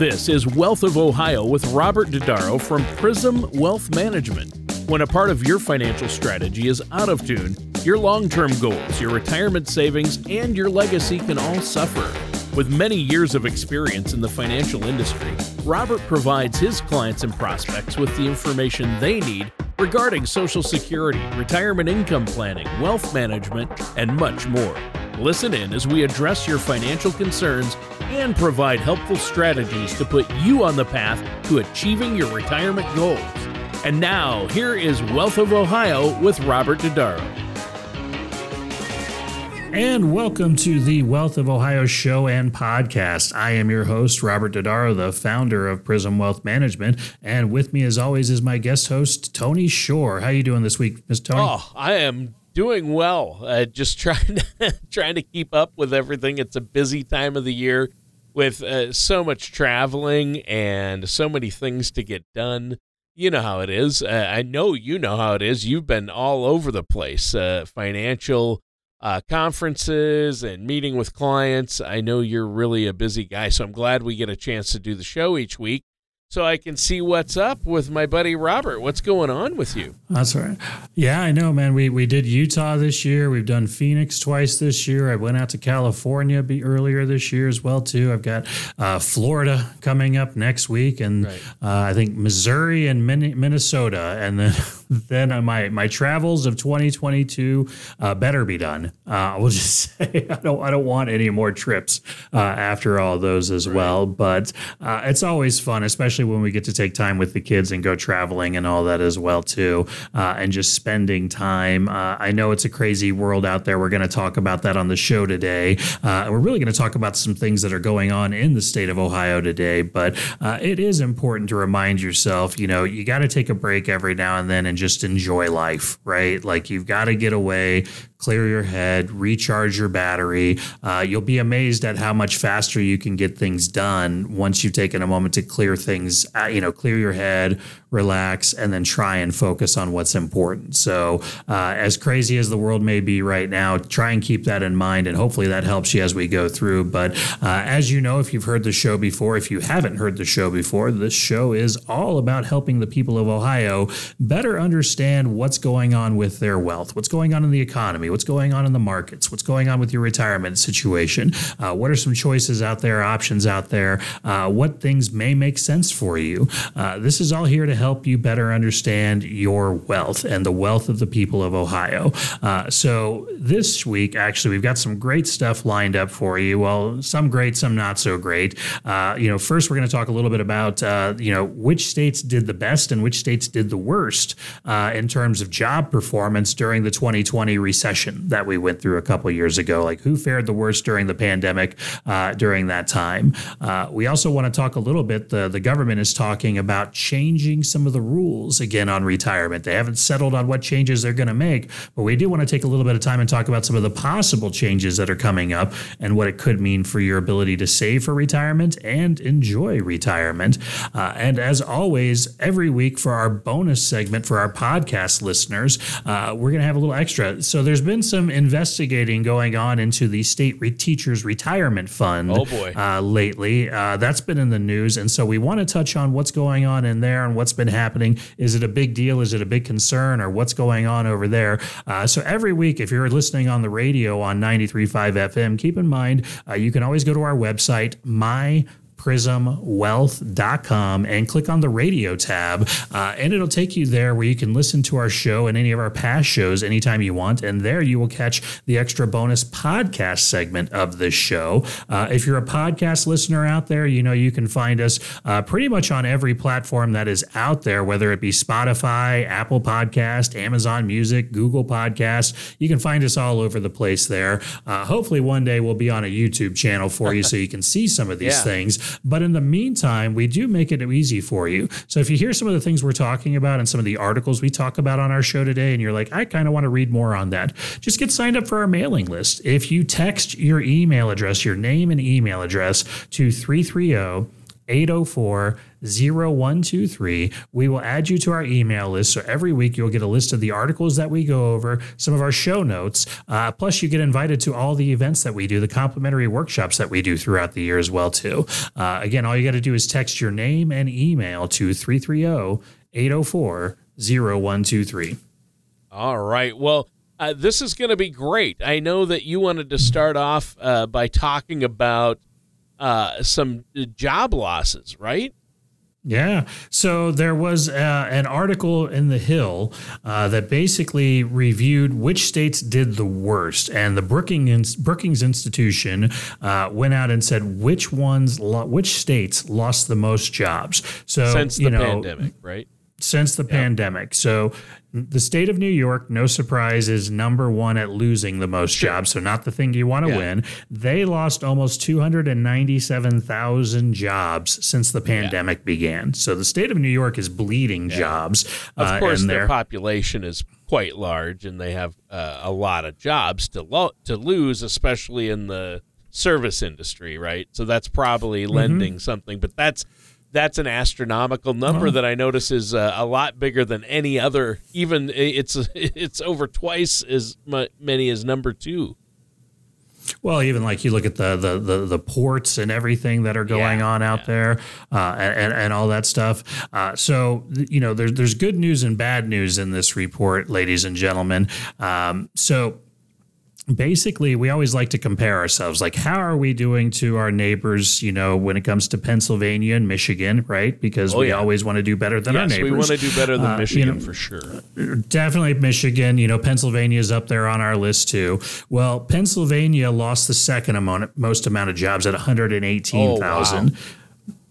This is Wealth of Ohio with Robert Dodaro from Prism Wealth Management. When a part of your financial strategy is out of tune, your long term goals, your retirement savings, and your legacy can all suffer. With many years of experience in the financial industry, Robert provides his clients and prospects with the information they need regarding Social Security, retirement income planning, wealth management, and much more. Listen in as we address your financial concerns and provide helpful strategies to put you on the path to achieving your retirement goals. And now, here is Wealth of Ohio with Robert Dodaro. And welcome to the Wealth of Ohio show and podcast. I am your host, Robert Dodaro, the founder of Prism Wealth Management. And with me, as always, is my guest host, Tony Shore. How are you doing this week, Miss Tony? Oh, I am doing well. Uh, just trying to, trying to keep up with everything. It's a busy time of the year with uh, so much traveling and so many things to get done. You know how it is. Uh, I know you know how it is. You've been all over the place, uh, financial uh, conferences and meeting with clients. I know you're really a busy guy, so I'm glad we get a chance to do the show each week so I can see what's up with my buddy Robert. What's going on with you? That's right. Yeah, I know, man. We we did Utah this year. We've done Phoenix twice this year. I went out to California be earlier this year as well too. I've got uh, Florida coming up next week, and right. uh, I think Missouri and Minnesota, and then then my my travels of 2022 uh, better be done. Uh, I will just say I don't I don't want any more trips uh, after all those as right. well. But uh, it's always fun, especially when we get to take time with the kids and go traveling and all that as well too, uh, and just spending time. Uh, I know it's a crazy world out there. We're going to talk about that on the show today. Uh, we're really going to talk about some things that are going on in the state of Ohio today, but uh, it is important to remind yourself, you know, you got to take a break every now and then and just enjoy life, right? Like you've got to get away, clear your head, recharge your battery. Uh, you'll be amazed at how much faster you can get things done once you've taken a moment to clear things, uh, you know, clear your head, relax, and then try and focus on what's important. So, uh, as crazy as the world may be right now, try and keep that in mind, and hopefully that helps you as we go through. But uh, as you know, if you've heard the show before, if you haven't heard the show before, this show is all about helping the people of Ohio better understand what's going on with their wealth, what's going on in the economy what's going on in the markets, what's going on with your retirement situation, uh, what are some choices out there, options out there, uh, what things may make sense for you. Uh, this is all here to help you better understand your wealth and the wealth of the people of Ohio. Uh, so this week, actually, we've got some great stuff lined up for you. Well, some great, some not so great. Uh, you know, first we're going to talk a little bit about uh, you know which states did the best and which states did the worst in terms of job performance during the 2020 recession recession that we went through a couple years ago. Like who fared the worst during the pandemic uh, during that time? Uh, we also want to talk a little bit. The the government is talking about changing some of the rules again on retirement. They haven't settled on what changes they're going to make, but we do want to take a little bit of time and talk about some of the possible changes that are coming up and what it could mean for your ability to save for retirement and enjoy retirement. Uh, and as always, every week for our bonus segment for our podcast listeners, uh, we're going to have a little extra. So there's been some investigating going on into the state re- teachers retirement fund. Oh boy! Uh, lately, uh, that's been in the news, and so we want to touch on what's going on in there and what's been happening. Is it a big deal? Is it a big concern, or what's going on over there? Uh, so every week, if you're listening on the radio on 93.5 FM, keep in mind uh, you can always go to our website, my prismwealth.com and click on the radio tab. Uh, and it'll take you there where you can listen to our show and any of our past shows anytime you want. And there you will catch the extra bonus podcast segment of this show. Uh, if you're a podcast listener out there, you know you can find us uh, pretty much on every platform that is out there, whether it be Spotify, Apple Podcast, Amazon Music, Google Podcast. You can find us all over the place there. Uh, hopefully, one day we'll be on a YouTube channel for you so you can see some of these yeah. things. But in the meantime, we do make it easy for you. So if you hear some of the things we're talking about and some of the articles we talk about on our show today, and you're like, I kind of want to read more on that, just get signed up for our mailing list. If you text your email address, your name and email address to 330 804 0123. We will add you to our email list. So every week you'll get a list of the articles that we go over, some of our show notes. Uh, plus, you get invited to all the events that we do, the complimentary workshops that we do throughout the year as well, too. Uh, again, all you got to do is text your name and email to 330 804 0123. All right. Well, uh, this is going to be great. I know that you wanted to start off uh, by talking about uh, some job losses, right? Yeah. So there was uh, an article in The Hill uh, that basically reviewed which states did the worst. And the Brookings, Brookings Institution uh, went out and said which ones, lo- which states lost the most jobs. So, Since the you know, pandemic, right? Since the pandemic. So the state of New York, no surprise, is number one at losing the most jobs. So not the thing you want to Yeah. win. They lost almost 297,000 jobs since the pandemic began. So the state of New York is bleeding jobs. Of uh, course, and their population is quite large, and they have uh, a lot of jobs to lo- to lose, especially in the service industry, right? So that's probably Mm-hmm. lending something, but that's that's an astronomical number Oh. that I notice is uh, a lot bigger than any other. Even it's it's over twice as many as number two. Well, even like you look at the the the, the ports and everything that are going Yeah, on out yeah. there, uh, and, and and all that stuff. Uh, so you know, there's there's good news and bad news in this report, ladies and gentlemen. Um, so basically we always like to compare ourselves like how are we doing to our neighbors you know when it comes to pennsylvania and michigan right because we Oh, yeah. always want to do better than our Yes, neighbors we want to do better than Uh, you Michigan know, for sure. definitely Michigan. You know, Pennsylvania is up there on our list too. Well, Pennsylvania lost the second amount, most amount of jobs at 118,000.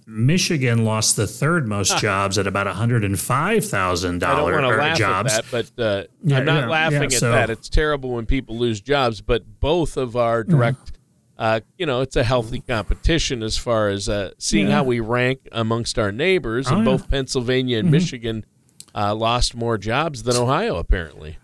Michigan lost the third most jobs at about $105,000 I don't want to laugh jobs. at that, but uh, Yeah, I'm not yeah, laughing yeah, at so- that. It's terrible when people lose jobs, but both of our direct, uh, you know, it's a healthy competition as far as uh, seeing how we rank amongst our neighbors. Oh, and both Pennsylvania and Michigan uh, lost more jobs than Ohio, apparently.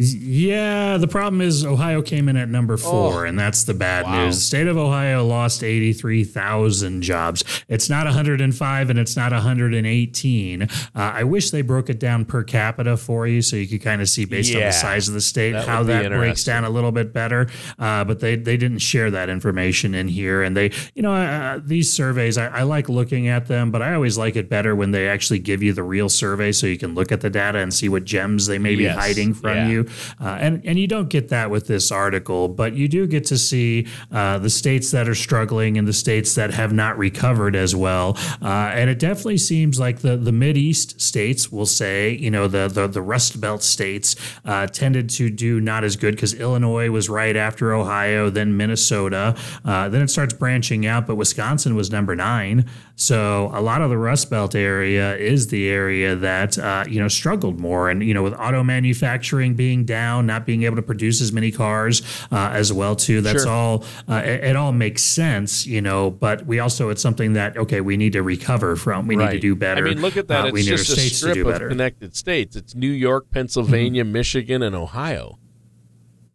Yeah, the problem is Ohio came in at number four, Oh. and that's the bad Wow. news. The state of Ohio lost 83,000 jobs. It's not 105 and it's not 118. Uh, I wish they broke it down per capita for you so you could kind of see based on the size of the state That how that breaks down a little bit better. Uh, but they, they didn't share that information in here. And they, you know, uh, these surveys, I, I like looking at them, but I always like it better when they actually give you the real survey so you can look at the data and see what gems they may be hiding from Yeah. you. Uh, and and you don't get that with this article, but you do get to see uh, the states that are struggling and the states that have not recovered as well. Uh, and it definitely seems like the the East states will say, you know, the the, the Rust Belt states uh, tended to do not as good because Illinois was right after Ohio, then Minnesota, uh, then it starts branching out. But Wisconsin was number nine, so a lot of the Rust Belt area is the area that uh, you know struggled more, and you know with auto manufacturing being down, not being able to produce as many cars uh, as well too. That's Sure. all. Uh, it, it all makes sense, you know. But we also it's something that okay, we need to recover from. We need to do better. I mean, look at that. Uh, we it's just a strip of better. Mm-hmm. connected states. It's New York, Pennsylvania, Michigan, and Ohio.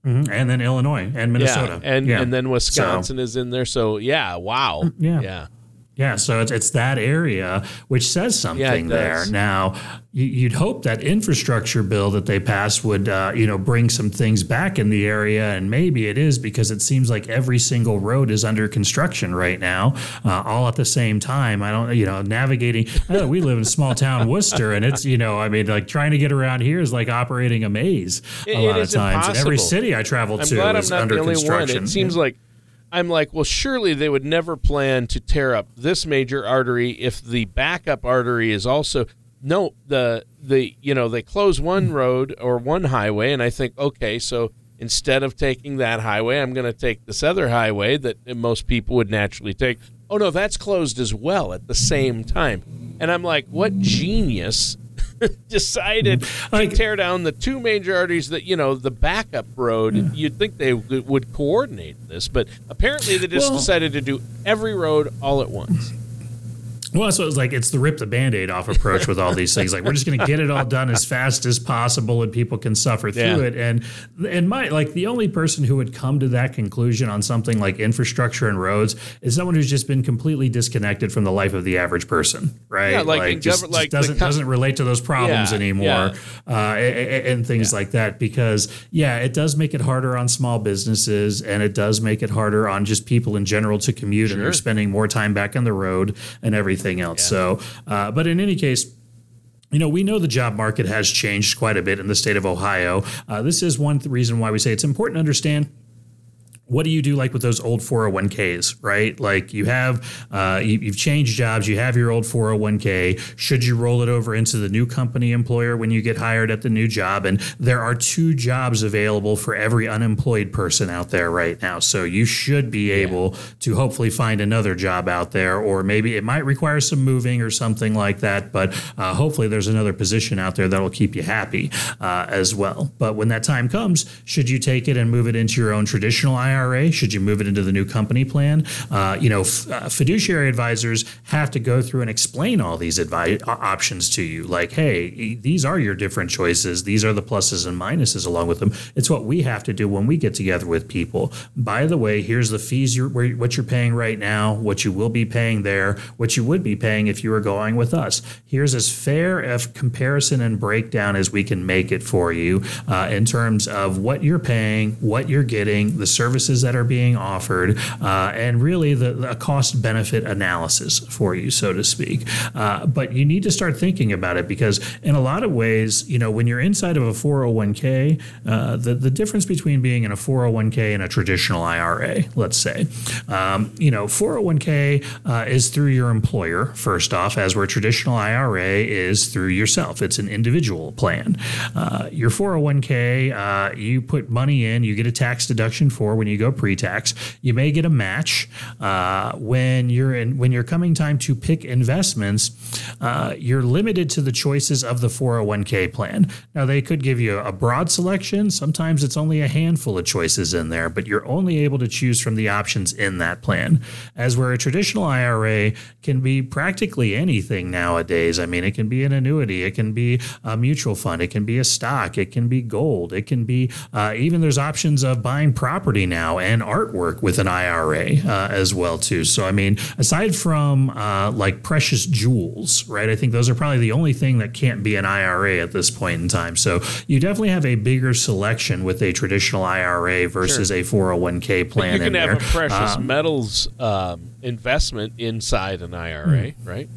Mhm. and then Illinois and Minnesota, Yeah, and Yeah. and then So- Wisconsin is in there. So yeah, wow. Yeah. yeah. Yeah, so it's, it's that area which says something there. does. Now, you, you'd hope that infrastructure bill that they passed would, uh, you know, bring some things back in the area, and maybe it is because it seems like every single road is under construction right now, uh, all at the same time. I don't, you know, navigating. oh, we live in small town Wooster, and it's, you know, I mean, like trying to get around here is like operating a maze It- a lot of times. And every city I travel I'm to is under only one. construction. It seems like I'm like, well, surely they would never plan to tear up this major artery if the backup artery is also no the the you know they close one hmm. road or one highway, and I think okay, so instead of taking that highway, I'm going to take this other highway that most people would naturally take. Oh no, that's closed as well at the same time, and I'm like, what genius decided to tear down the two major arteries that you know the backup road. You'd think they would coordinate this but apparently they just Well- decided to do every road all at once Well, so it's like it's the rip the band-aid off approach with all these things. Like we're just going to get it all done as fast as possible, and people can suffer through Yeah. it. And and my like the only person who would come to that conclusion on something like infrastructure and roads is someone who's just been completely disconnected from the life of the average person, right? Yeah, like in just, like doesn't co- doesn't relate to those problems Yeah, anymore, uh, a- a- and things like that. Because yeah, it does make it harder on small businesses, and it does make it harder on just people in general to commute, and they're spending more time back on the road and everything else. So, uh, but in any case. You know, we know the job market has changed quite a bit in the state of Ohio. Uh, this is one th- reason why we say it's important to understand what do you do like with those old 401ks right? Like you have uh, you, you've changed jobs you have your old 401k should you roll it over into the new company employer when you get hired at the new job? And there are two jobs available for every unemployed person out there right now. So you should be able to hopefully find another job out there or maybe it might require some moving or something like that but uh, hopefully there's another position out there that'll keep you happy uh, as well. But when that time comes should you take it and move it into your own traditional IRA? Should you move it into the new company plan? Uh, you know, f- uh, fiduciary advisors have to go through and explain all these advi- options to you. Like, hey, these are your different choices. These are the pluses and minuses along with them. It's what we have to do when we get together with people. By the way, here's the fees you're what you're paying right now, what you will be paying there, what you would be paying if you were going with us. Here's as fair a comparison and breakdown as we can make it for you uh, in terms of what you're paying, what you're getting, the services that are being offered, uh, and really the, the cost benefit analysis for you, so to speak. Uh, but you need to start thinking about it because, in a lot of ways, you know, when you're inside of a 401k, uh, the, the difference between being in a 401k and a traditional IRA, let's say, um, you know, 401k uh, is through your employer, first off, as where traditional IRA is through yourself. It's an individual plan. Uh, your 401k, uh, you put money in, you get a tax deduction for when you go pre-tax. You may get a match uh, when you're in when you're coming time to pick investments. Uh, you're limited to the choices of the 401k plan. Now they could give you a broad selection. Sometimes it's only a handful of choices in there, but you're only able to choose from the options in that plan. As where a traditional IRA can be practically anything nowadays. I mean, it can be an annuity, it can be a mutual fund, it can be a stock, it can be gold, it can be uh, even there's options of buying property now and artwork with an IRA uh, as well too. So I mean, aside from uh, like precious jewels, right? I think those are probably the only thing that can't be an IRA at this point in time. So you definitely have a bigger selection with a traditional IRA versus a 401k plan. you can have there. a precious Um, metals um, investment inside an IRA, Hmm. right?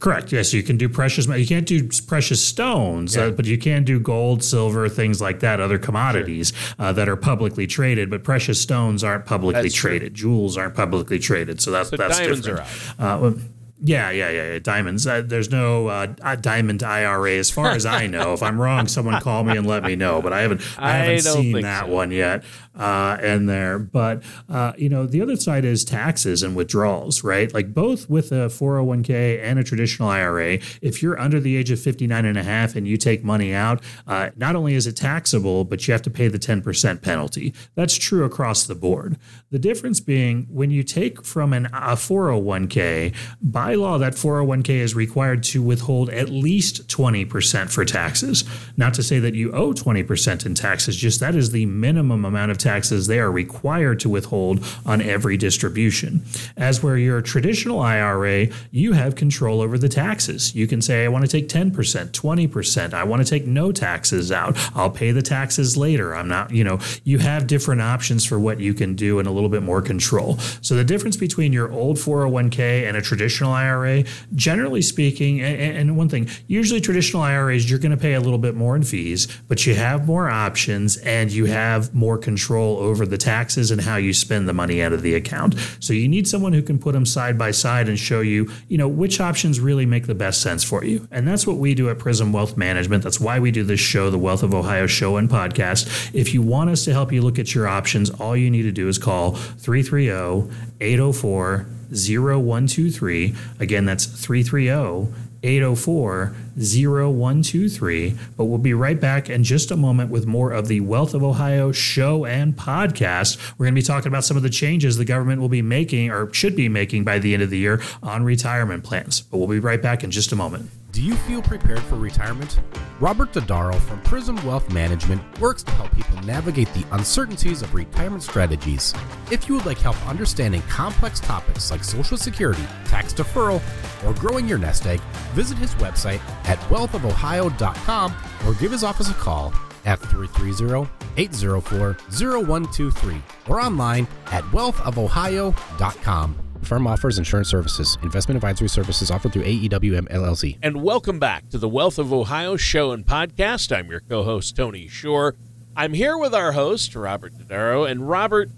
Correct. Yes, you can do precious. You can't do precious stones, uh, but you can do gold, silver, things like that, other commodities uh, that are publicly traded. But precious stones aren't publicly That's true. traded. Jewels aren't publicly traded. So that's So that's diamonds different. are out. Uh, well, yeah, yeah, yeah, yeah. Diamonds. Uh, there's no uh, uh, diamond IRA, as far as I know. if I'm wrong, someone call me and let me know. But I haven't, I, I haven't don't seen that so. one yet uh, in there. But uh, you know, the other side is taxes and withdrawals, right? Like both with a 401k and a traditional IRA. If you're under the age of 59 and a half and you take money out, uh, not only is it taxable, but you have to pay the 10% penalty. That's true across the board. The difference being when you take from an, a 401k, by law, that 401k is required to withhold at least 20% for taxes. Not to say that you owe 20% in taxes, just that is the minimum amount of taxes they are required to withhold on every distribution. As where your traditional IRA, you have control over the taxes. You can say, I want to take 10%, 20%. I want to take no taxes out. I'll pay the taxes later. I'm not, you know, you have different options for what you can do and a little bit more control. So the difference between your old 401k and a traditional IRA, generally speaking, and, and one thing, usually traditional IRAs, you're going to pay a little bit more in fees, but you have more options and you have more control over the taxes and how you spend the money out of the account. So you need someone who can put them side by side and show you, you know, which options really make the best sense for you. And that's what we do at Prism Wealth Management. That's why we do this show, the Wealth of Ohio show and podcast. If you want us to help you look at your options, all you need to do is call 330 804 0123. Again, that's 330 804 0123. But we'll be right back in just a moment with more of the Wealth of Ohio show and podcast. We're going to be talking about some of the changes the government will be making or should be making by the end of the year on retirement plans. But we'll be right back in just a moment. Do you feel prepared for retirement? Robert Dodaro from Prism Wealth Management works to help people navigate the uncertainties of retirement strategies. If you would like help understanding complex topics like Social Security, tax deferral, or growing your nest egg, visit his website at wealthofohio.com or give his office a call at 330-804-0123 or online at wealthofohio.com. Firm offers insurance services. Investment advisory services offered through AEWM LLC. And welcome back to the Wealth of Ohio show and podcast. I'm your co host, Tony Shore. I'm here with our host, Robert Dodaro. And Robert,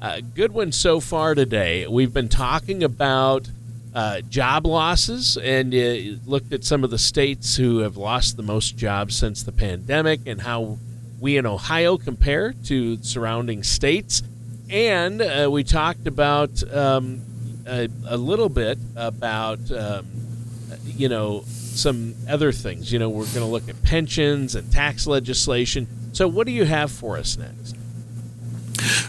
uh, good one so far today. We've been talking about uh, job losses and uh, looked at some of the states who have lost the most jobs since the pandemic and how we in Ohio compare to surrounding states. And uh, we talked about um, a, a little bit about um, you know some other things. You know, we're going to look at pensions and tax legislation. So, what do you have for us next?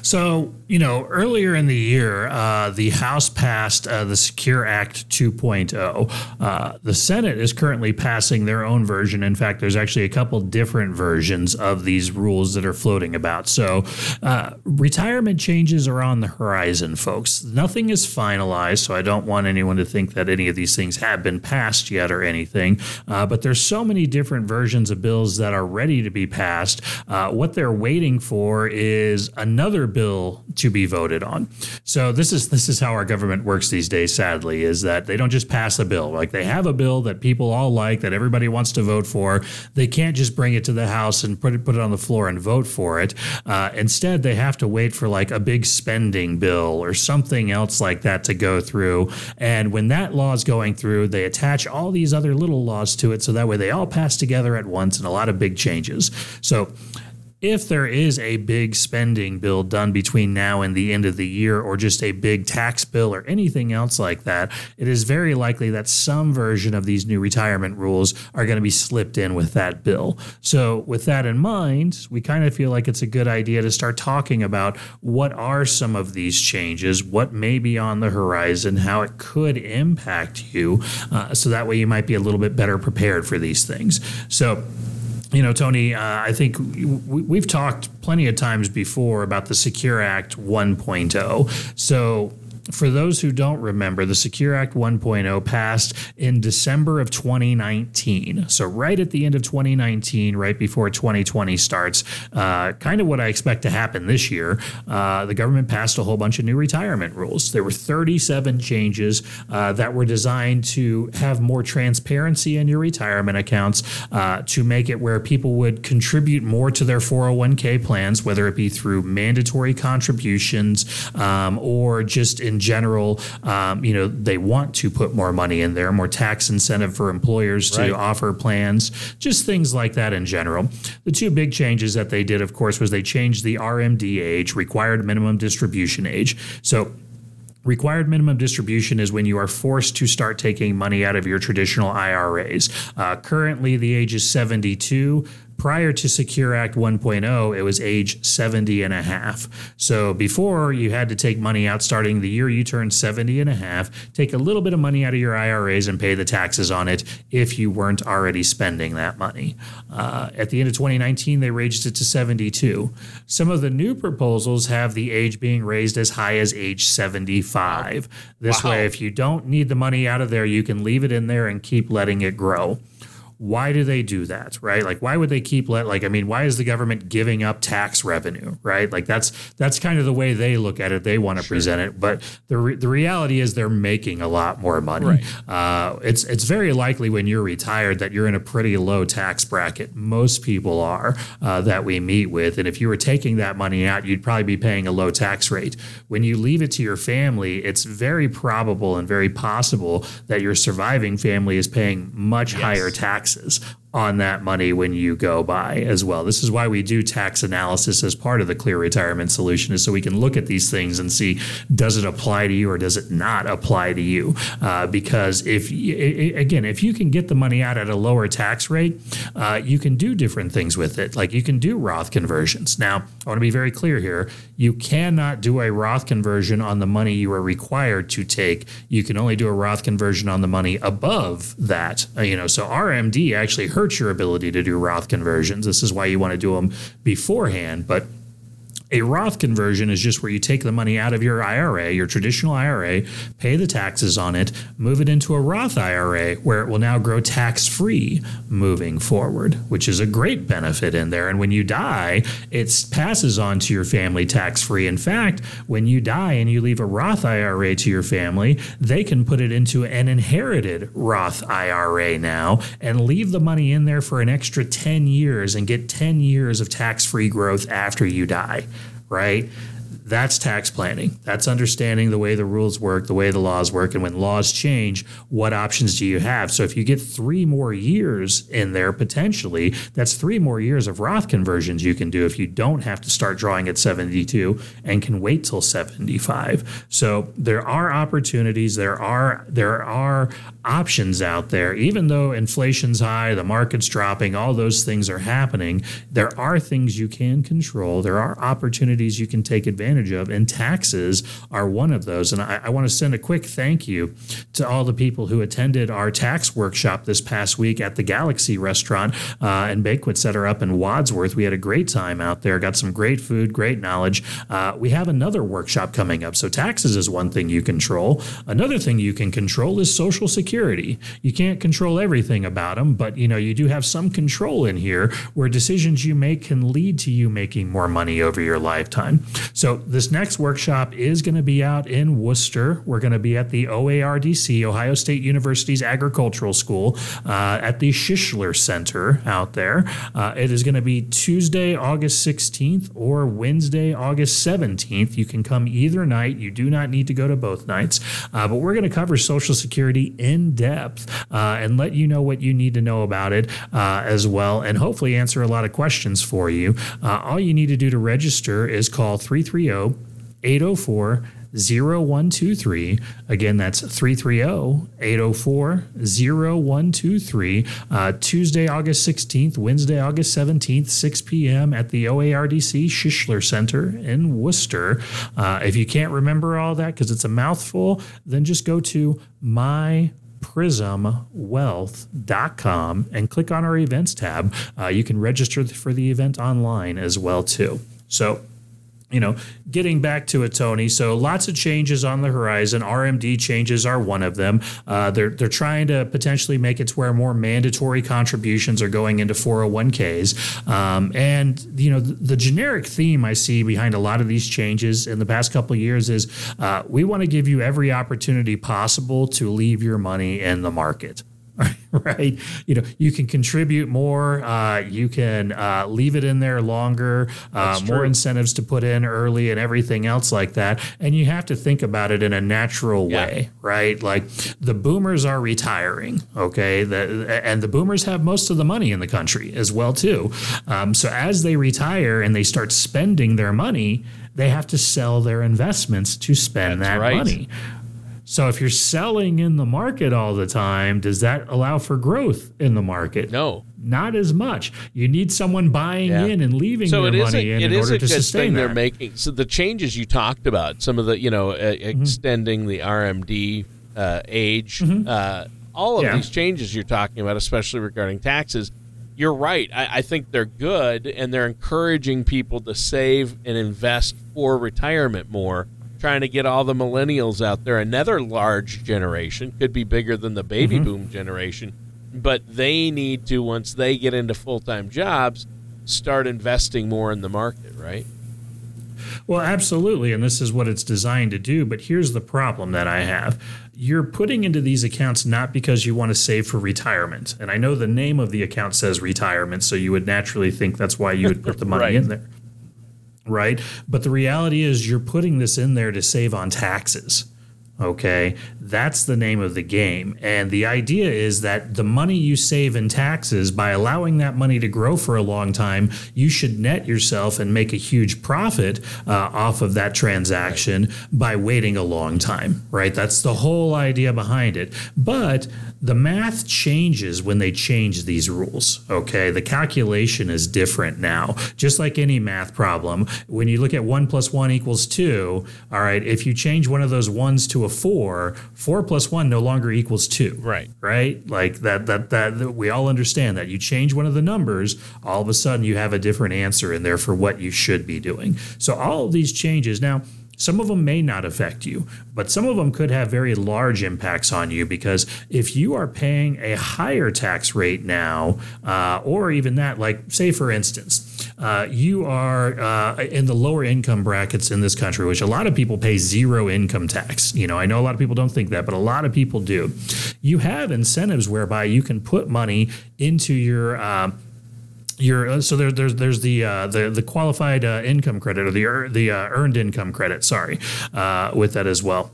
So, you know, earlier in the year, uh, the House passed uh, the Secure Act 2.0. Uh, the Senate is currently passing their own version. In fact, there's actually a couple different versions of these rules that are floating about. So, uh, retirement changes are on the horizon, folks. Nothing is finalized, so I don't want anyone to think that any of these things have been passed yet or anything. Uh, but there's so many different versions of bills that are ready to be passed. Uh, what they're waiting for is another bill to be voted on. So this is this is how our government works these days. Sadly, is that they don't just pass a bill. Like they have a bill that people all like that everybody wants to vote for. They can't just bring it to the House and put it put it on the floor and vote for it. Uh, instead, they have to wait for like a big spending bill or something else like that to go through. And when that law is going through, they attach all these other little laws to it, so that way they all pass together at once and a lot of big changes. So if there is a big spending bill done between now and the end of the year, or just a big tax bill or anything else like that, it is very likely that some version of these new retirement rules are going to be slipped in with that bill. So, with that in mind, we kind of feel like it's a good idea to start talking about what are some of these changes, what may be on the horizon, how it could impact you, uh, so that way you might be a little bit better prepared for these things. So, you know, Tony, uh, I think we, have talked plenty of times before about the Secure Act 1.0. So for those who don't remember, the Secure Act 1.0 passed in December of 2019. So, right at the end of 2019, right before 2020 starts, uh, kind of what I expect to happen this year, uh, the government passed a whole bunch of new retirement rules. There were 37 changes uh, that were designed to have more transparency in your retirement accounts, uh, to make it where people would contribute more to their 401k plans, whether it be through mandatory contributions um, or just in general, um, you know, they want to put more money in there, more tax incentive for employers to right. offer plans, just things like that in general. The two big changes that they did, of course, was they changed the RMD age, required minimum distribution age. So Required minimum distribution is when you are forced to start taking money out of your traditional IRAs. Uh, currently, the age is 72 prior to Secure Act 1.0, it was age 70 and a half. So before you had to take money out starting the year you turned 70 and a half, take a little bit of money out of your IRAs and pay the taxes on it if you weren't already spending that money. Uh, at the end of 2019, they raised it to 72. Some of the new proposals have the age being raised as high as age 75. This wow. way, if you don't need the money out of there, you can leave it in there and keep letting it grow why do they do that right? Like why would they keep let like i mean why is the government giving up tax revenue right? Like that's that's kind of the way they look at it. They want to sure. present it. But the, re- the reality is they're making a lot more money. Right. uh, it's it's very likely when you're retired that you're in a pretty low tax bracket. Most people are uh, that we meet with. And if you were taking that money out you'd probably be paying a low tax rate. When you leave it to your family it's very probable and very possible that your surviving family is paying much yes. higher tax taxes on that money when you go by as well. This is why we do tax analysis as part of the clear retirement solution is so we can look at these things and see does it apply to you or does it not apply to you? Uh, because if again, if you can get the money out at a lower tax rate, uh, you can do different things with it. Like you can do Roth conversions. Now, I want to be very clear here. You cannot do a Roth conversion on the money you are required to take. You can only do a Roth conversion on the money above that. Uh, you know, so RMD actually hurts your ability to do Roth conversions. This is why you want to do them beforehand. But a Roth conversion is just where you take the money out of your IRA, your traditional IRA, pay the taxes on it, move it into a Roth IRA where it will now grow tax free moving forward, which is a great benefit in there. And when you die, it passes on to your family tax free. In fact, when you die and you leave a Roth IRA to your family, they can put it into an inherited Roth IRA now and leave the money in there for an extra 10 years and get 10 years of tax free growth after you die right? That's tax planning. That's understanding the way the rules work, the way the laws work, and when laws change, what options do you have? So if you get three more years in there potentially, that's three more years of Roth conversions you can do if you don't have to start drawing at 72 and can wait till 75. So there are opportunities, there are there are options out there. Even though inflation's high, the market's dropping, all those things are happening, there are things you can control. There are opportunities you can take advantage of, and taxes are one of those. And I, I want to send a quick thank you to all the people who attended our tax workshop this past week at the Galaxy Restaurant uh, and Banquet Center up in Wadsworth. We had a great time out there, got some great food, great knowledge. Uh, we have another workshop coming up. So, taxes is one thing you control. Another thing you can control is Social security. You can't control everything about them, but you know you do have some control in here where decisions you make can lead to you making more money over your lifetime. So this next workshop is going to be out in Wooster. We're going to be at the OARDC, Ohio State University's Agricultural School, uh, at the Shisler Center out there. Uh, it is going to be Tuesday, August 16th or Wednesday, August 17th. You can come either night. You do not need to go to both nights, uh, but we're going to cover Social Security in in depth uh, and let you know what you need to know about it uh, as well, and hopefully answer a lot of questions for you. Uh, all you need to do to register is call 330 804 0123. Again, that's 330 804 0123. Uh, Tuesday, August 16th, Wednesday, August 17th, 6 p.m. at the OARDC Shisler Center in Wooster. Uh, if you can't remember all that because it's a mouthful, then just go to my prismwealth.com and click on our events tab. Uh, you can register for the event online as well too. So you know, getting back to it, Tony. So lots of changes on the horizon. RMD changes are one of them. Uh, they're they're trying to potentially make it to where more mandatory contributions are going into 401ks. Um, and you know, the, the, generic theme I see behind a lot of these changes in the past couple years is uh, we want to give you every opportunity possible to leave your money in the market. right? You know, you can contribute more. Uh, you can uh, leave it in there longer. Uh, more incentives to put in early, and everything else like that. And you have to think about it in a natural yeah. way, right? Like the boomers are retiring, okay, the, and the boomers have most of the money in the country as well too. Um, so as they retire and they start spending their money, they have to sell their investments to spend That's that right. money so if you're selling in the market all the time, does that allow for growth in the market? No. Not as much. You need someone buying yeah. in and leaving so their money a, in, in order to sustain they're making. So the changes you talked about, some of the, you know, uh, mm-hmm. extending the RMD uh, age, mm-hmm. uh, all of yeah. these changes you're talking about, especially regarding taxes, you're right. I, I, think they're good and they're encouraging people to save and invest for retirement more trying to get all the millennials out there. Another large generation could be bigger than the baby mm-hmm. boom generation, but they need to once they get into full time jobs start investing more in the market, right? Well, absolutely, and this is what it's designed to do. But here's the problem that I have. You're putting into these accounts not because you want to save for retirement. And I know the name of the account says retirement, so you would naturally think that's why you would put the money right. in there right? But the reality is you're putting this in there to save on taxes. Okay. That's the name of the game. And the idea is that the money you save in taxes, by allowing that money to grow for a long time, you should net yourself and make a huge profit uh, off of that transaction by waiting a long time, right? That's the whole idea behind it. But the math changes when they change these rules. Okay. The calculation is different now. Just like any math problem, when you look at one plus one equals two, all right, if you change one of those ones to a four, four plus one no longer equals two. Right. Right. Like that, that, that, that we all understand that you change one of the numbers, all of a sudden you have a different answer in there for what you should be doing. So all of these changes now, some of them may not affect you, but some of them could have very large impacts on you because if you are paying a higher tax rate now, uh, or even that, like, say, for instance, uh, you are uh, in the lower income brackets in this country, which a lot of people pay zero income tax. You know, I know a lot of people don't think that, but a lot of people do. You have incentives whereby you can put money into your uh, your uh, so there, there's there's the uh, the the qualified uh, income credit or the the uh, earned income credit. Sorry, uh, with that as well.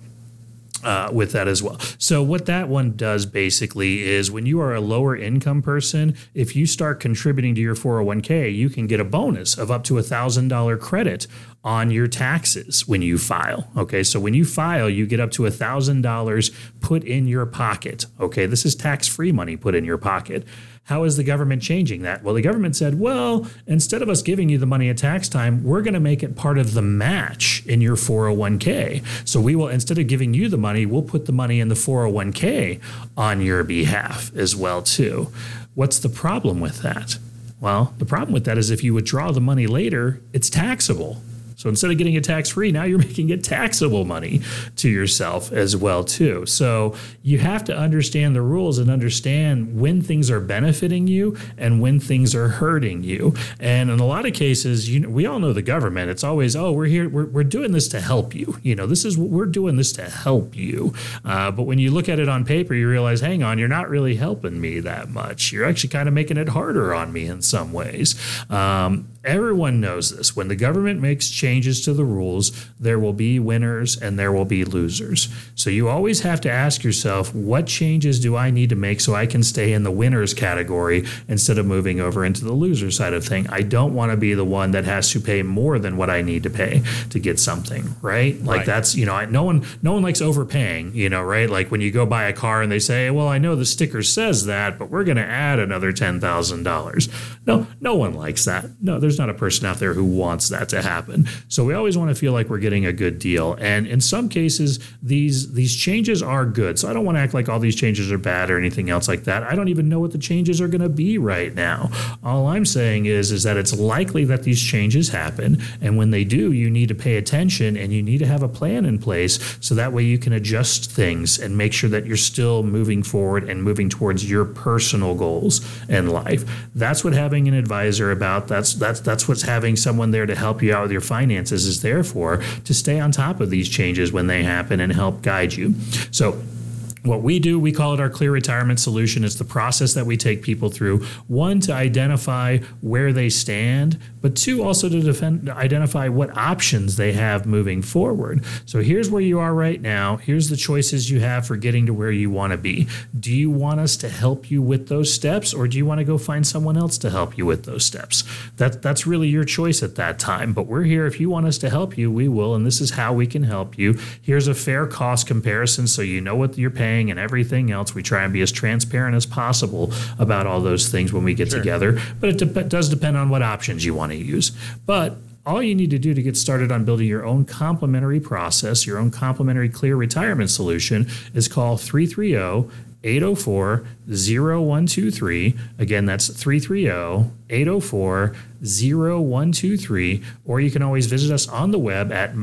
Uh, with that as well. So what that one does basically is when you are a lower income person, if you start contributing to your 401k, you can get a bonus of up to a thousand dollar credit on your taxes when you file. Okay, so when you file, you get up to a thousand dollars put in your pocket. Okay, this is tax free money put in your pocket. How is the government changing that? Well, the government said, well, instead of us giving you the money at tax time, we're going to make it part of the match in your 401k. So we will, instead of giving you the money, we'll put the money in the 401k on your behalf as well too. What's the problem with that? Well, the problem with that is if you withdraw the money later, it's taxable. So instead of getting it tax free, now you're making it taxable money to yourself as well too. So you have to understand the rules and understand when things are benefiting you and when things are hurting you. And in a lot of cases, you know, we all know the government. It's always, oh, we're here, we're, we're doing this to help you. You know, this is what we're doing this to help you. Uh, but when you look at it on paper, you realize, hang on, you're not really helping me that much. You're actually kind of making it harder on me in some ways. Um, everyone knows this. When the government makes changes to the rules, there will be winners and there will be losers. So you always have to ask yourself, what changes do I need to make so I can stay in the winners category instead of moving over into the loser side of thing? I don't want to be the one that has to pay more than what I need to pay to get something, right? Like Right. that's, you know, no one no one likes overpaying, you know, right? Like when you go buy a car and they say, "Well, I know the sticker says that, but we're going to add another $10,000." No, no one likes that. No, there's not a person out there who wants that to happen. So we always want to feel like we're getting a good deal. And in some cases, these these changes are good. So I don't want to act like all these changes are bad or anything else like that. I don't even know what the changes are going to be right now. All I'm saying is is that it's likely that these changes happen, and when they do, you need to pay attention and you need to have a plan in place so that way you can adjust things and make sure that you're still moving forward and moving towards your personal goals in life. That's what having an advisor about. That's that's that's what's having someone there to help you out with your finances is there for to stay on top of these changes when they happen and help guide you. So what we do, we call it our clear retirement solution. It's the process that we take people through. One, to identify where they stand, but two, also to defend, identify what options they have moving forward. So here's where you are right now. Here's the choices you have for getting to where you want to be. Do you want us to help you with those steps, or do you want to go find someone else to help you with those steps? That, that's really your choice at that time. But we're here. If you want us to help you, we will. And this is how we can help you. Here's a fair cost comparison so you know what you're paying and everything else. We try and be as transparent as possible about all those things when we get together. But it dep does depend on what options you want to use. But all you need to do to get started on building your own complimentary process, your own complimentary clear retirement solution, is call 330 804 0123. Again, that's 330 804 0123. Or you can always visit us on the web at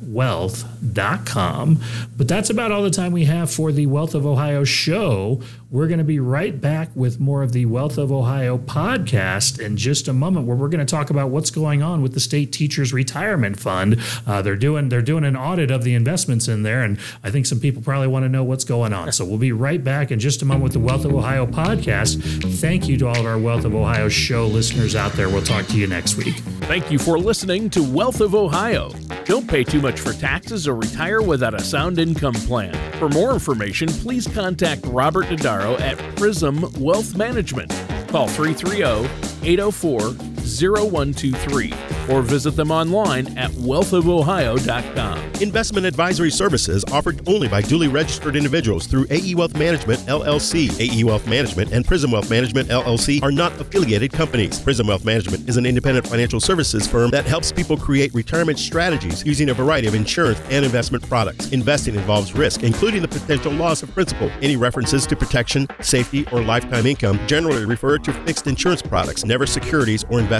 myprismwealth.com. But that's about all the time we have for the Wealth of Ohio show. We're going to be right back with more of the Wealth of Ohio podcast in just a moment, where we're going to talk about what's going on with the state teachers retirement fund. Uh, they're doing they're doing an audit of the investments in there, and I think some people probably want to know what's going on. So we'll be right back in just a moment with the Wealth of Ohio podcast. Thank you to all of our Wealth of Ohio show listeners out there. We'll talk to you next week. Thank you for listening to Wealth of Ohio. Don't pay too much for taxes or retire without a sound income plan. For more information, please contact Robert Dodaro at Prism Wealth Management. Call 330 804 0123 or visit them online at wealthofohio.com. Investment advisory services offered only by duly registered individuals through AE Wealth Management LLC. AE Wealth Management and Prism Wealth Management LLC are not affiliated companies. Prism Wealth Management is an independent financial services firm that helps people create retirement strategies using a variety of insurance and investment products. Investing involves risk, including the potential loss of principal. Any references to protection, safety, or lifetime income generally refer to fixed insurance products, never securities or investments.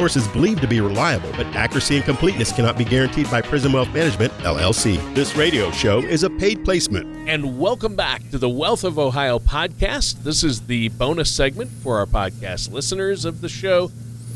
believed to be reliable, but accuracy and completeness cannot be guaranteed by Prism Wealth Management, LLC. This radio show is a paid placement. And welcome back to the Wealth of Ohio podcast. This is the bonus segment for our podcast listeners of the show.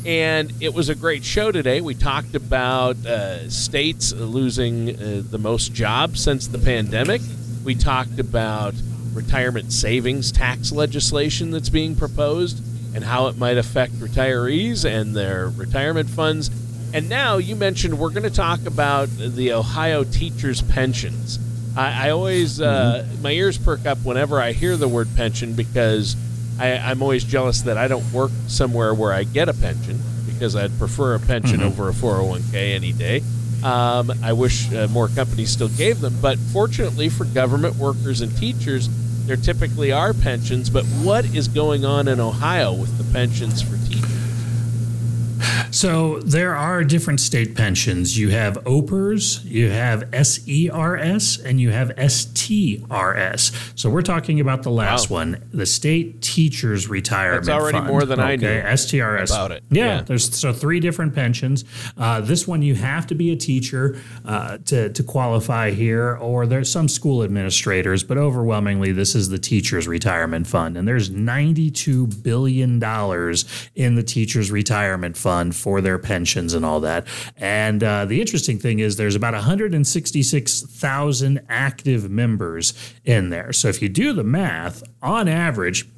And it was a great show today. We talked about uh, states losing uh, the most jobs since the pandemic. We talked about retirement savings tax legislation that's being proposed and how it might affect retirees and their retirement funds. And now you mentioned we're going to talk about the Ohio teachers' pensions. I, I always, uh, my ears perk up whenever I hear the word pension because I, I'm always jealous that I don't work somewhere where I get a pension because I'd prefer a pension over a 401k any day. Um, I wish uh, more companies still gave them, but fortunately for government workers and teachers, there typically are pensions. But what is going on in Ohio with the pensions for teachers? So there are different state pensions. You have OPERS, you have SERS, and you have STRS. So we're talking about the last Wow. one, the State Teachers Retirement That's already Fund. more than I okay, knew STRS about it. Yeah, Yeah. there's so three different pensions. Uh, this one you have to be a teacher uh, to to qualify here, or there's some school administrators, but overwhelmingly this is the Teachers Retirement Fund, and there's 92 billion dollars in the Teachers Retirement Fund for their pensions and all that. And uh, the interesting thing is there's about 166,000 active members in there. So if you do the math, on average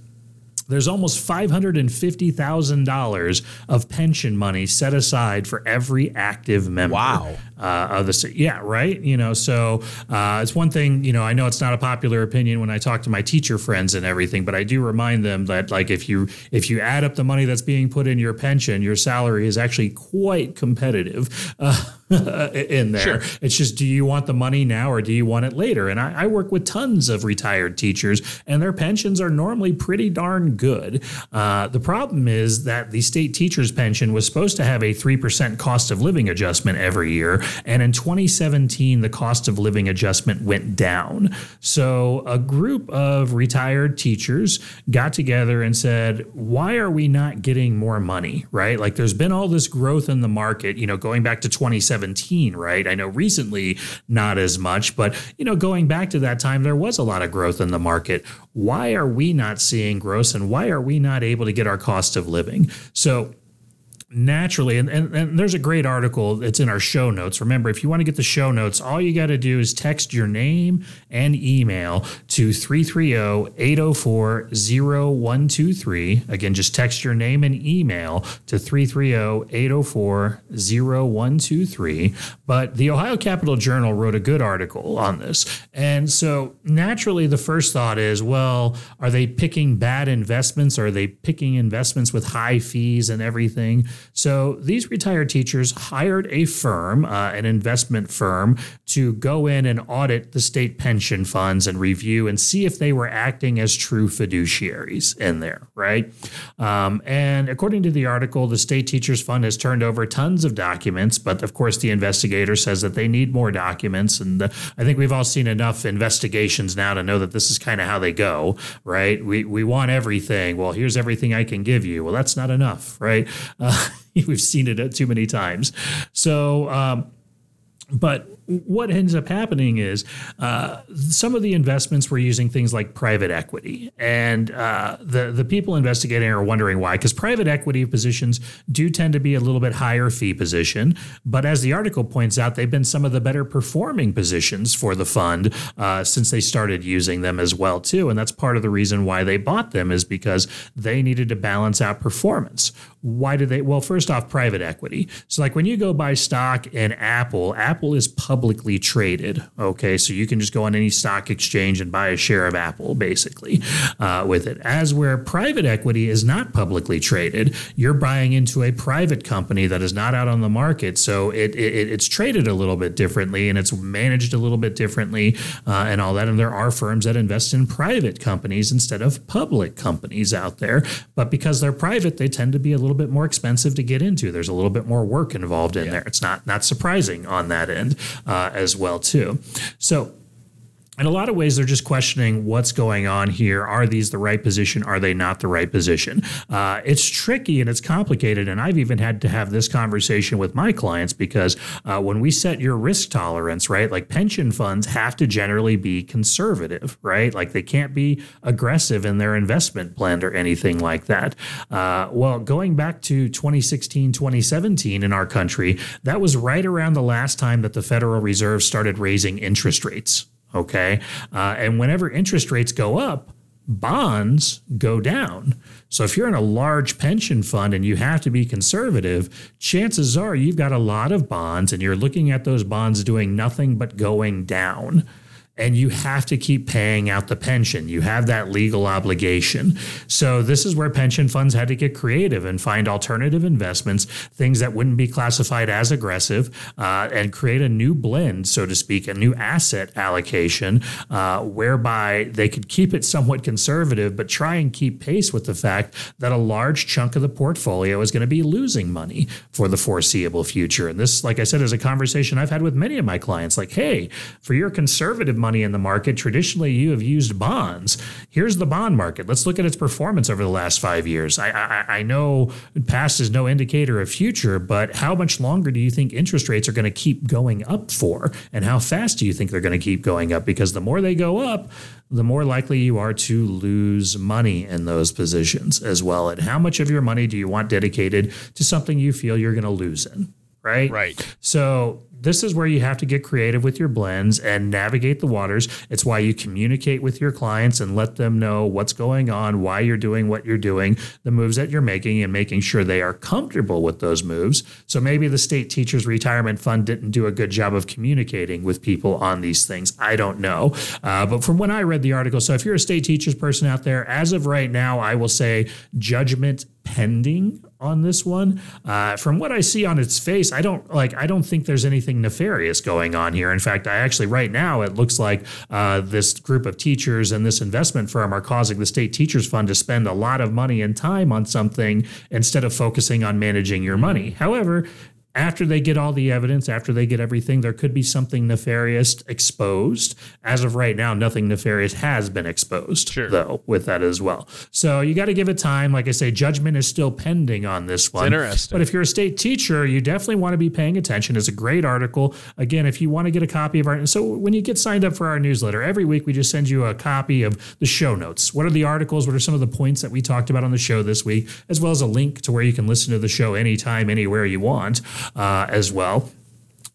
there's almost $550,000 of pension money set aside for every active member. Wow. Uh, of the yeah, right. You know, so uh, it's one thing. You know, I know it's not a popular opinion when I talk to my teacher friends and everything, but I do remind them that like if you if you add up the money that's being put in your pension, your salary is actually quite competitive. Uh, in there. Sure. It's just, do you want the money now or do you want it later? And I, I work with tons of retired teachers, and their pensions are normally pretty darn good. Uh, the problem is that the state teacher's pension was supposed to have a 3% cost of living adjustment every year. And in 2017, the cost of living adjustment went down. So a group of retired teachers got together and said, why are we not getting more money? Right? Like there's been all this growth in the market, you know, going back to 2017, right? I know recently not as much, but you know, going back to that time, there was a lot of growth in the market. Why are we not seeing growth and why are we not able to get our cost of living? So naturally and, and, and there's a great article it's in our show notes. Remember if you want to get the show notes all you got to do is text your name and email to 330-804-0123 again just text your name and email to 330-804-0123 but the ohio capital journal wrote a good article on this and so naturally the first thought is well are they picking bad investments? Are they picking investments with high fees and everything so these retired teachers hired a firm, uh, an investment firm, to go in and audit the state pension funds and review and see if they were acting as true fiduciaries in there, right? Um, and according to the article, the state teachers fund has turned over tons of documents, but of course the investigator says that they need more documents. And uh, I think we've all seen enough investigations now to know that this is kind of how they go, right? We we want everything. Well, here's everything I can give you. Well, that's not enough, right? Uh, we've seen it too many times. So. Um, but what ends up happening is uh, some of the investments were using things like private equity, and uh, the the people investigating are wondering why. Because private equity positions do tend to be a little bit higher fee position, but as the article points out, they've been some of the better performing positions for the fund uh, since they started using them as well too, and that's part of the reason why they bought them is because they needed to balance out performance. Why do they? Well, first off, private equity. So like when you go buy stock in Apple, Apple is publicly traded. Okay, so you can just go on any stock exchange and buy a share of Apple, basically, uh, with it. As where private equity is not publicly traded, you're buying into a private company that is not out on the market, so it, it it's traded a little bit differently and it's managed a little bit differently uh, and all that. And there are firms that invest in private companies instead of public companies out there, but because they're private, they tend to be a little bit more expensive to get into. There's a little bit more work involved in yeah. there. It's not not surprising on that end uh, as well too. So in a lot of ways, they're just questioning what's going on here. Are these the right position? Are they not the right position? Uh, it's tricky and it's complicated. And I've even had to have this conversation with my clients because uh, when we set your risk tolerance, right, like pension funds have to generally be conservative, right? Like they can't be aggressive in their investment plan or anything like that. Uh, well, going back to 2016, 2017 in our country, that was right around the last time that the Federal Reserve started raising interest rates. Okay. Uh, and whenever interest rates go up, bonds go down. So if you're in a large pension fund and you have to be conservative, chances are you've got a lot of bonds and you're looking at those bonds doing nothing but going down and you have to keep paying out the pension. You have that legal obligation. So, this is where pension funds had to get creative and find alternative investments, things that wouldn't be classified as aggressive, uh, and create a new blend, so to speak, a new asset allocation uh, whereby they could keep it somewhat conservative, but try and keep pace with the fact that a large chunk of the portfolio is going to be losing money for the foreseeable future. And this, like I said, is a conversation I've had with many of my clients like, hey, for your conservative money, money in the market. Traditionally, you have used bonds. Here's the bond market. Let's look at its performance over the last five years. I, I, I know past is no indicator of future, but how much longer do you think interest rates are going to keep going up for? And how fast do you think they're going to keep going up? Because the more they go up, the more likely you are to lose money in those positions as well. And how much of your money do you want dedicated to something you feel you're going to lose in? Right. Right. So this is where you have to get creative with your blends and navigate the waters. It's why you communicate with your clients and let them know what's going on, why you're doing what you're doing, the moves that you're making, and making sure they are comfortable with those moves. So maybe the state teachers retirement fund didn't do a good job of communicating with people on these things. I don't know. Uh, but from when I read the article, so if you're a state teachers person out there, as of right now, I will say judgment pending on this one. Uh, from what I see on its face, I don't like. I don't think there's anything nefarious going on here. In fact, I actually right now it looks like uh, this group of teachers and this investment firm are causing the state teachers fund to spend a lot of money and time on something instead of focusing on managing your money. However, after they get all the evidence, after they get everything, there could be something nefarious exposed. As of right now, nothing nefarious has been exposed, sure. though, with that as well. So you got to give it time. Like I say, judgment is still pending on this one. It's interesting. But if you're a state teacher, you definitely want to be paying attention. It's a great article. Again, if you want to get a copy of our, so when you get signed up for our newsletter, every week we just send you a copy of the show notes. What are the articles? What are some of the points that we talked about on the show this week, as well as a link to where you can listen to the show anytime, anywhere you want uh, as well.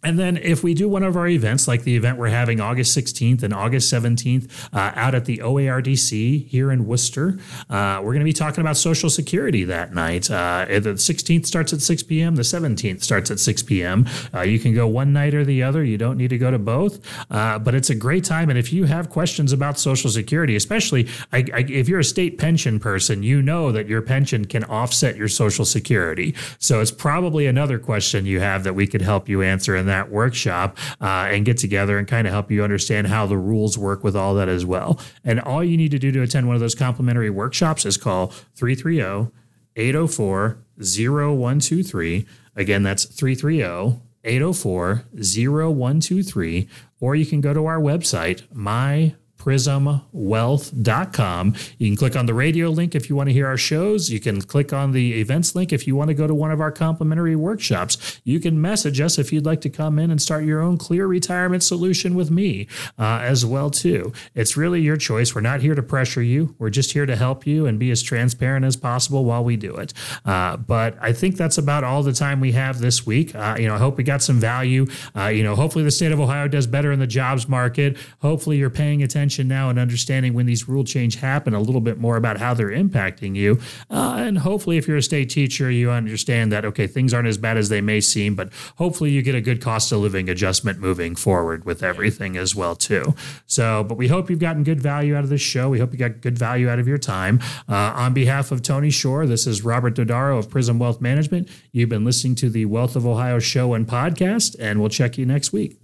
And then if we do one of our events, like the event we're having August 16th and August 17th uh, out at the OARDC here in Wooster, uh, we're going to be talking about Social Security that night. Uh, the 16th starts at 6 p.m., the 17th starts at 6 p.m. Uh, you can go one night or the other. You don't need to go to both, uh, but it's a great time. And if you have questions about Social Security, especially I, I, if you're a state pension person, you know that your pension can offset your Social Security. So it's probably another question you have that we could help you answer in that that workshop uh, and get together and kind of help you understand how the rules work with all that as well. And all you need to do to attend one of those complimentary workshops is call 330 804 0123. Again, that's 330 804 0123. Or you can go to our website, my prismwealth.com. You can click on the radio link if you want to hear our shows. You can click on the events link if you want to go to one of our complimentary workshops. You can message us if you'd like to come in and start your own clear retirement solution with me uh, as well too. It's really your choice. We're not here to pressure you. We're just here to help you and be as transparent as possible while we do it. Uh, but I think that's about all the time we have this week. Uh, you know, I hope we got some value. Uh, you know, hopefully the state of Ohio does better in the jobs market. Hopefully you're paying attention now and understanding when these rule change happen a little bit more about how they're impacting you. Uh, and hopefully, if you're a state teacher, you understand that okay, things aren't as bad as they may seem, but hopefully you get a good cost of living adjustment moving forward with everything as well too. So, but we hope you've gotten good value out of this show. We hope you got good value out of your time. Uh, on behalf of Tony Shore, this is Robert Dodaro of Prism Wealth Management. You've been listening to the Wealth of Ohio show and podcast, and we'll check you next week.